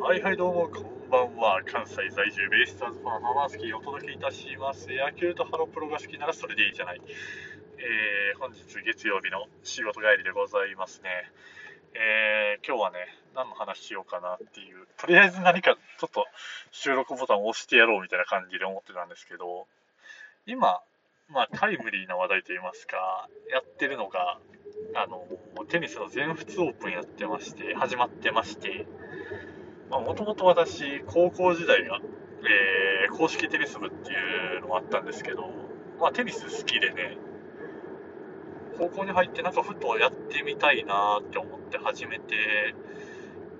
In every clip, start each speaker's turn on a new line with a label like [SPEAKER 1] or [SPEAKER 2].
[SPEAKER 1] はいはいどうもこんばんは。関西在住ベイスターズファンハマースキーお届けいたします。野球とハロプロが好きならそれでいいじゃない。えー、本日月曜日の仕事帰りでございますね。えー、今日はね何の話しようかなっていうとりあえず何かちょっと収録ボタンを押してやろうみたいな感じで思ってたんですけど今まあタイムリーな話題といいますかやってるのがあのテニスの全仏オープンやってまして始まってましてもともと私、高校時代が、えー、公式テニス部っていうのもあったんですけど、まあ、テニス好きでね、高校に入ってなんかふとやってみたいなって思って始めて、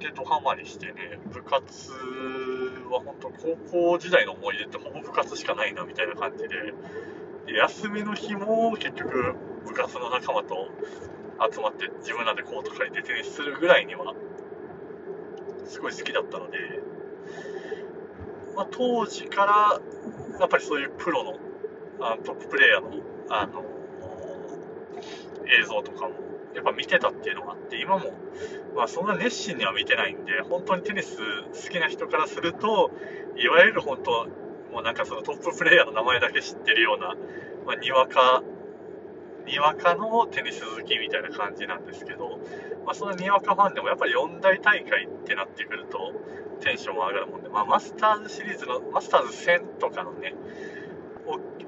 [SPEAKER 1] で、ドハマりしてね、部活は本当高校時代の思い出ってほぼ部活しかないなみたいな感じで、で休みの日も結局部活の仲間と集まって自分らでコート借りてテニスするぐらいにはすごい好きだったので、まあ、当時からやっぱりそういうプロのあトッププレーヤーのあの映像とかもやっぱ見てたっていうのがあって今も、まあ、そんな熱心には見てないんで本当にテニス好きな人からするといわゆる本当もうなんかそのトッププレーヤーの名前だけ知ってるような、まあ、にわかにわかのテニス好きみたいな感じなんですけど、まあ、そのにわかファンでもやっぱり4大大会ってなってくるとテンションが上がるもんで、まあ、マスターズシリーズのマスターズ戦とかのね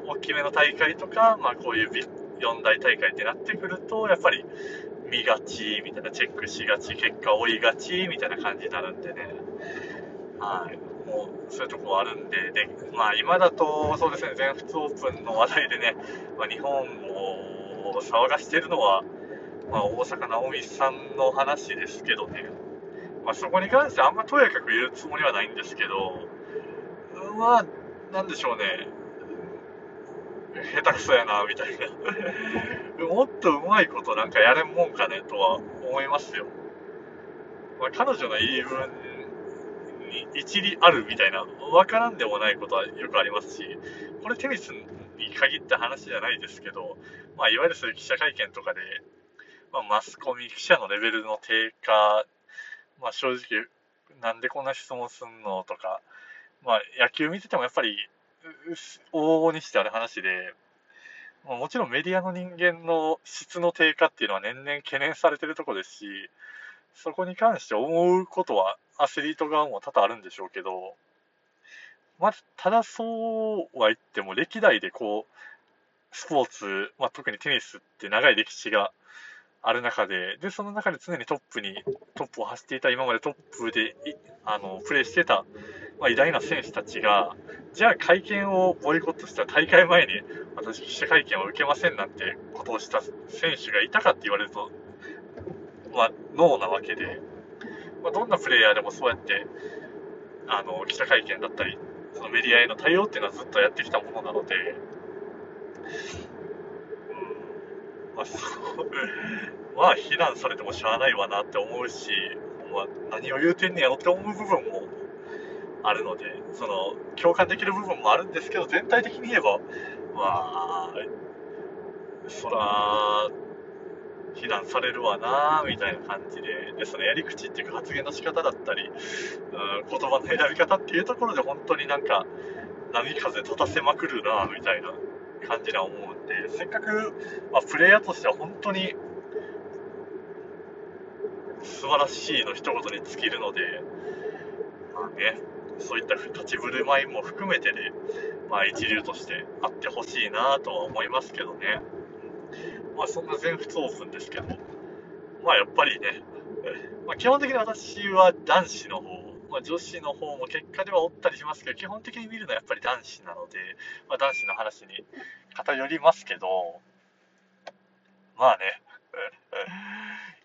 [SPEAKER 1] 大きめの大会とか、まあ、こういう4大大会ってなってくるとやっぱり見がちみたいなチェックしがち結果追いがちみたいな感じになるんでね。はい。もうそういうとこはあるんでで、まあ、今だとそうですね全仏オープンの話題でね、まあ、日本を騒がしてるのは、まあ、大坂なおみさんの話ですけどね、まあ、そこに関してあんまとやかく言うつもりはないんですけど、まあ、なんでしょうね、下手くそやな、みたいな。もっとうまいことなんかやれんもんかね、とは思いますよ。まあ、彼女の言い分に一理あるみたいな、わからんでもないことはよくありますし、これテニスに限った話じゃないですけど、まあ、いわゆるそういう記者会見とかで、まあ、マスコミ記者のレベルの低下、まあ、正直、なんでこんな質問すんのとか、まあ、野球見ててもやっぱり、往々にしてある話で、まあ、もちろんメディアの人間の質の低下っていうのは年々懸念されてるところですし、そこに関して思うことはアスリート側も多々あるんでしょうけど、まず、ただそうは言っても歴代でこう、スポーツ、まあ、特にテニスって長い歴史がある中で、で、その中で常にトップに、トップを走っていた、今までトップで、あの、プレーしてた、まあ、偉大な選手たちが、じゃあ会見をボイコットした大会前に、私記者会見を受けませんなんてことをした選手がいたかって言われると、まあ、ノーなわけで、まあ、どんなプレイヤーでもそうやって、あの、記者会見だったり、のメディアへの対応っていうのはずっとやってきたものなので、まあ、そう。まあ、非難されてもしゃあないわなって思うし、まあ、何を言うてんねやろって思う部分もあるので、その、共感できる部分もあるんですけど、全体的に言えば、まあ、そら、非難されるわなみたいな感じででそのやり口っていうか発言の仕方だったり、うん、言葉の選び方っていうところで本当になんか波風立たせまくるなみたいな感じには思うんで、せっかく、まあ、プレイヤーとしては本当に素晴らしいの一言に尽きるので、まあね、そういった立ち振る舞いも含めてで、まあ、一流としてあってほしいなとは思いますけどね。まあ、そんな全仏オープンですけど、まあ、やっぱりね、まあ、基本的に私は男子の方まあ、女子の方も結果ではおったりしますけど、基本的に見るのはやっぱり男子なので、まあ、男子の話に偏りますけど、まあね、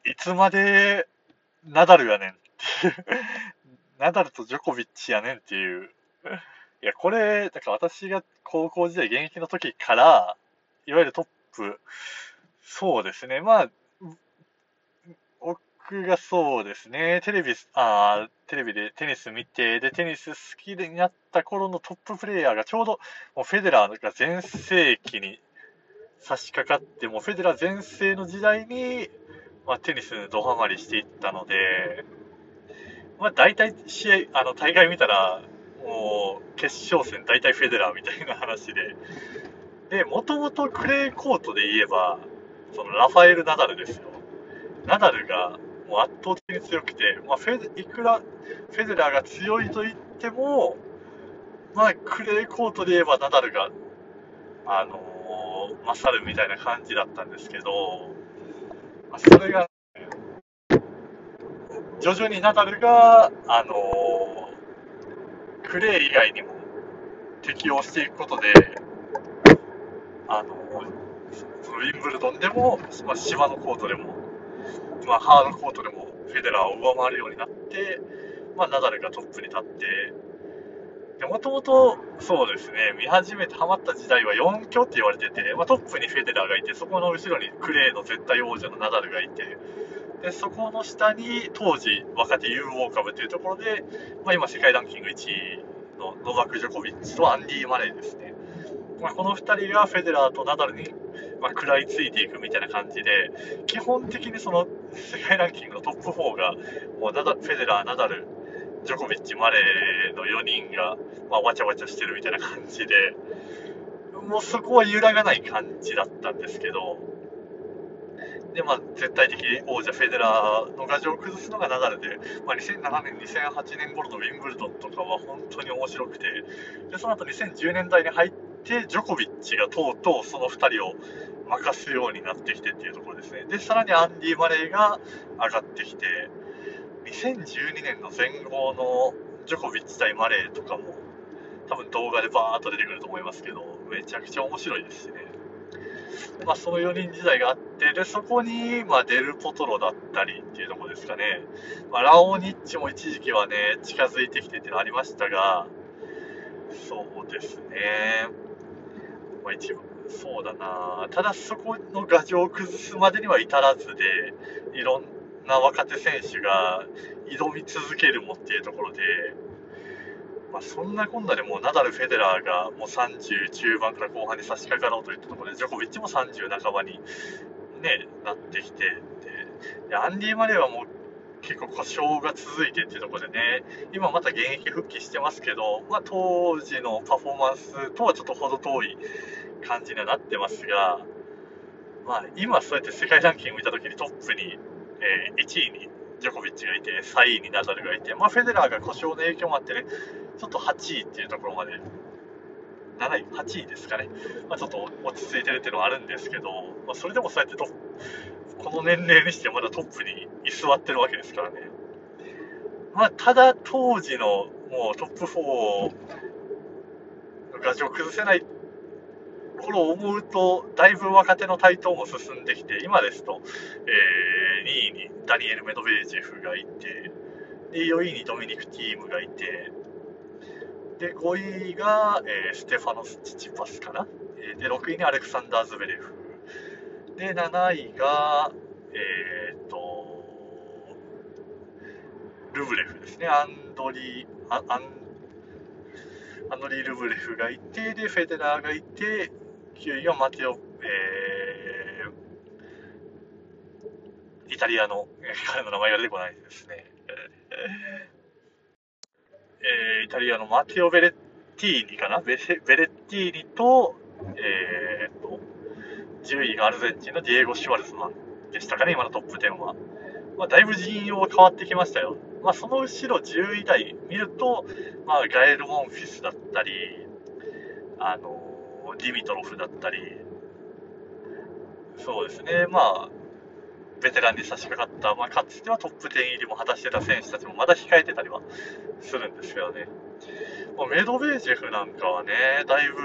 [SPEAKER 1] いつまでナダルやねんっていうナダルとジョコビッチやねんっていう。いや、これ、だから私が高校時代現役の時から、いわゆるトップ、そうですね、まあ、僕がそうですね、テレビ、あテレビでテニス見て、で、テニス好きになった頃のトッププレイヤーがちょうど、もうフェデラーが全盛期に差し掛かって、もうフェデラー全盛の時代に、まあ、テニスにドハマりしていったので、まあ、大体試合、あの大会見たら、もう決勝戦、大体フェデラーみたいな話で、で、もともとクレーコートで言えば、そのラファエル・ナダルですよ。ナダルがもう圧倒的に強くて、まあ、フェいくらフェデラーが強いと言っても、まあ、クレーコートで言えばナダルが、あのー、勝るみたいな感じだったんですけど、まあ、それが、徐々にナダルが、あのー、クレー以外にも適応していくことで、あのー、ウィンブルドンでも、まあ、芝のコートでも、まあ、ハードコートでもフェデラーを上回るようになって、まあ、ナダルがトップに立って、もともと、そうですね、見始めてハマった時代は4強って言われてて、まあ、トップにフェデラーがいて、そこの後ろにクレーの絶対王者のナダルがいて、でそこの下に当時若手有望株というところで、まあ、今世界ランキング1位のノバク・ジョコビッチとアンディ・マレーですね。まあ、この2人がフェデラーとナダルに、まあ、食らいついていくみたいな感じで、基本的にその世界ランキングのトップ4が、もうナダフェデラー、ナダル、ジョコビッチ、マレーの4人が、まあ、わちゃわちゃしてるみたいな感じで、もうそこは揺らがない感じだったんですけど、で、まあ、絶対的王者フェデラーの牙城を崩すのがナダルで、まあ、2007年、2008年頃のウィンブルドンとかは本当に面白くて、で、その後2010年代に入って、ジョコビッチがとうとうその2人を任すようになってきてっていうところですね。で、さらにアンディ・マレーが上がってきて、2012年の全豪のジョコビッチ対マレーとかも、多分動画でバーっと出てくると思いますけど、めちゃくちゃ面白いですしね。まあ、その4人時代があって、で、そこに、まあ、デル・ポトロだったりっていうところですかね。まあ、ラオニッチも一時期はね、近づいてきてっていうのありましたが、そうですね。まあ、一部、そうだなただそこの牙城を崩すまでには至らずで、いろんな若手選手が挑み続けるもっていうところで、まあ、そんなこんなでもうナダル、フェデラーがもう30中盤から後半に差し掛かろうといったところで、ジョコビッチも30半ばに、ね、なってきてで、アンディ・マレーはもう結構故障が続いてっていうところでね、今また現役復帰してますけど、まあ、当時のパフォーマンスとはちょっと程遠い感じにはなってますが、まあ、今そうやって世界ランキング見たときにトップにえー、1位にジョコビッチがいて、3位にナダルがいて、まあ、フェデラーが故障の影響もあってね、ちょっと8位っていうところまで、7位、8位ですかね、まあ、ちょっと落ち着いてるっていうのはあるんですけど、まあ、それでもそうやってこの年齢にしてまだトップに居座ってるわけですからね。まあ、ただ当時のもうトップ4をガチを崩せない頃を思うと、だいぶ若手の台頭も進んできて、今ですと、えー、2位にダニエル・メドベージェフがいて、で4位にドミニク・ティームがいて、で5位が、えー、ステファノス・チチパスかな、で6位にアレクサンダー・ズベレフ、で7位が、えー、とルブレフですね、アンドリー、アンアンドリー・ルブレフがいて、で、フェデラーがいて、9位がマテオ、えー、イタリアの、彼の名前が出てこないですね。えー、イタリアのマテオ・ベレッティーニかな？ベベレッティーニと、えー、10位がアルゼンチンのディエゴ・シュワルツマンでしたかね、今のトップ10は。まあ、だいぶ陣容は変わってきましたよ。まあ、その後ろ10位台見ると、まあ、ガエル・モンフィスだったり、あのディミトロフだったり、そうですね、まあ、ベテランに差し掛かった、まあ、かつてはトップ10入りも果たしてた選手たちもまだ控えてたりはするんですけどね。まあ、メドベージェフなんかはね、だいぶ、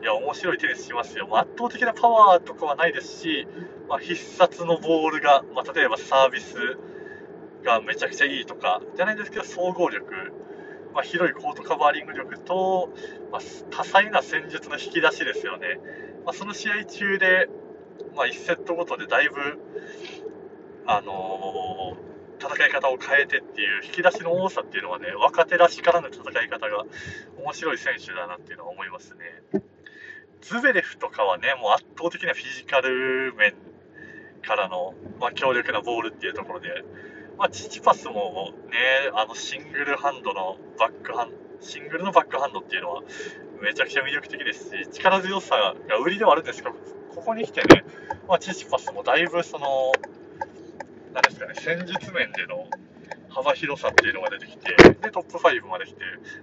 [SPEAKER 1] いや、面白いテニスしますよ。圧倒的なパワーとかはないですし、まあ、必殺のボールが、まあ、例えばサービスがめちゃくちゃいいとか、じゃないんですけど、総合力、まあ、広いコートカバーリング力と、まあ、多彩な戦術の引き出しですよね。まあ、その試合中で、まあ、1セットごとでだいぶ、あのー、戦い方を変えてっていう引き出しの多さっていうのはね、若手らしからぬ戦い方が面白い選手だなっていうのは思いますね。ズベレフとかはね、もう圧倒的なフィジカル面からの、まあ、強力なボールっていうところで、まあ、チチパスもね、あのシングルハンドのバックハンドシングルのバックハンドっていうのはめちゃくちゃ魅力的ですし、力強さが売りではあるんですけど、ここに来てね、まあ、チチパスもだいぶその、なんですかね、戦術面での幅広さっていうのが出てきて、で、トップ5まで来て、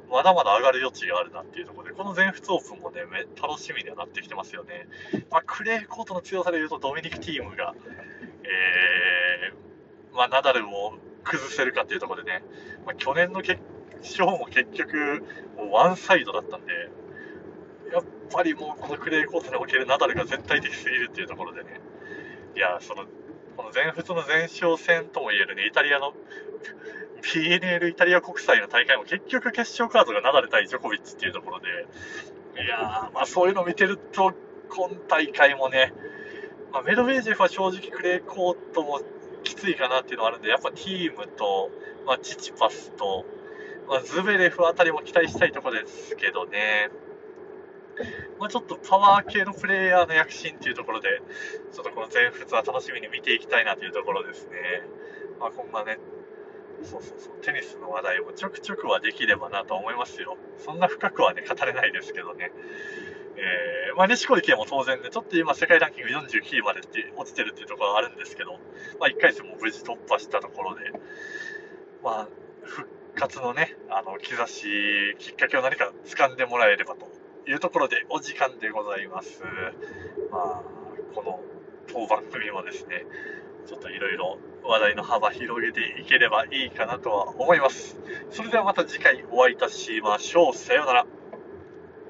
[SPEAKER 1] まだまだ上がる余地があるなっていうところで、この全仏オープンもね、楽しみにはなってきてますよね。まあ、クレーコートの強さでいうと、ドミニク・ティームが、えー、まあ、ナダルを崩せるかっていうところでね、まあ、去年の決勝も結局、ワンサイドだったんで、やっぱりもうこのクレーコートにおけるナダルが絶対的すぎるっていうところでね、いや、その、この全仏の前哨戦ともいえるね、イタリアの PNL イタリア国際の大会も結局決勝カードがナダル対ジョコビッチっていうところで、いやー、まあそういうのを見てると、今大会もね、まあ、メドベージェフは正直クレーコートもきついかなっていうのはあるんで、やっぱティームと、まあ、チチパスと、まあ、ズベレフあたりも期待したいところですけどね、まあ、ちょっとパワー系のプレイヤーの躍進っていうところで、ちょっとこの全仏は楽しみに見ていきたいなというところですね。まあ、こんなね、そうそうそう、テニスの話題もちょくちょくはできればなと思いますよ。そんな深くはね、語れないですけどね。えー、まあ、錦織圭も当然ね、ちょっと今世界ランキング49位までって落ちてるっていうところはあるんですけど、まあ、1回戦も無事突破したところで、まあ、復活のね、あの、兆し、きっかけを何か掴んでもらえればというところでお時間でございます。まあ、この当番組もですね、ちょっといろいろ話題の幅広げていければいいかなとは思います。それではまた次回お会いいたしましょう。さようなら。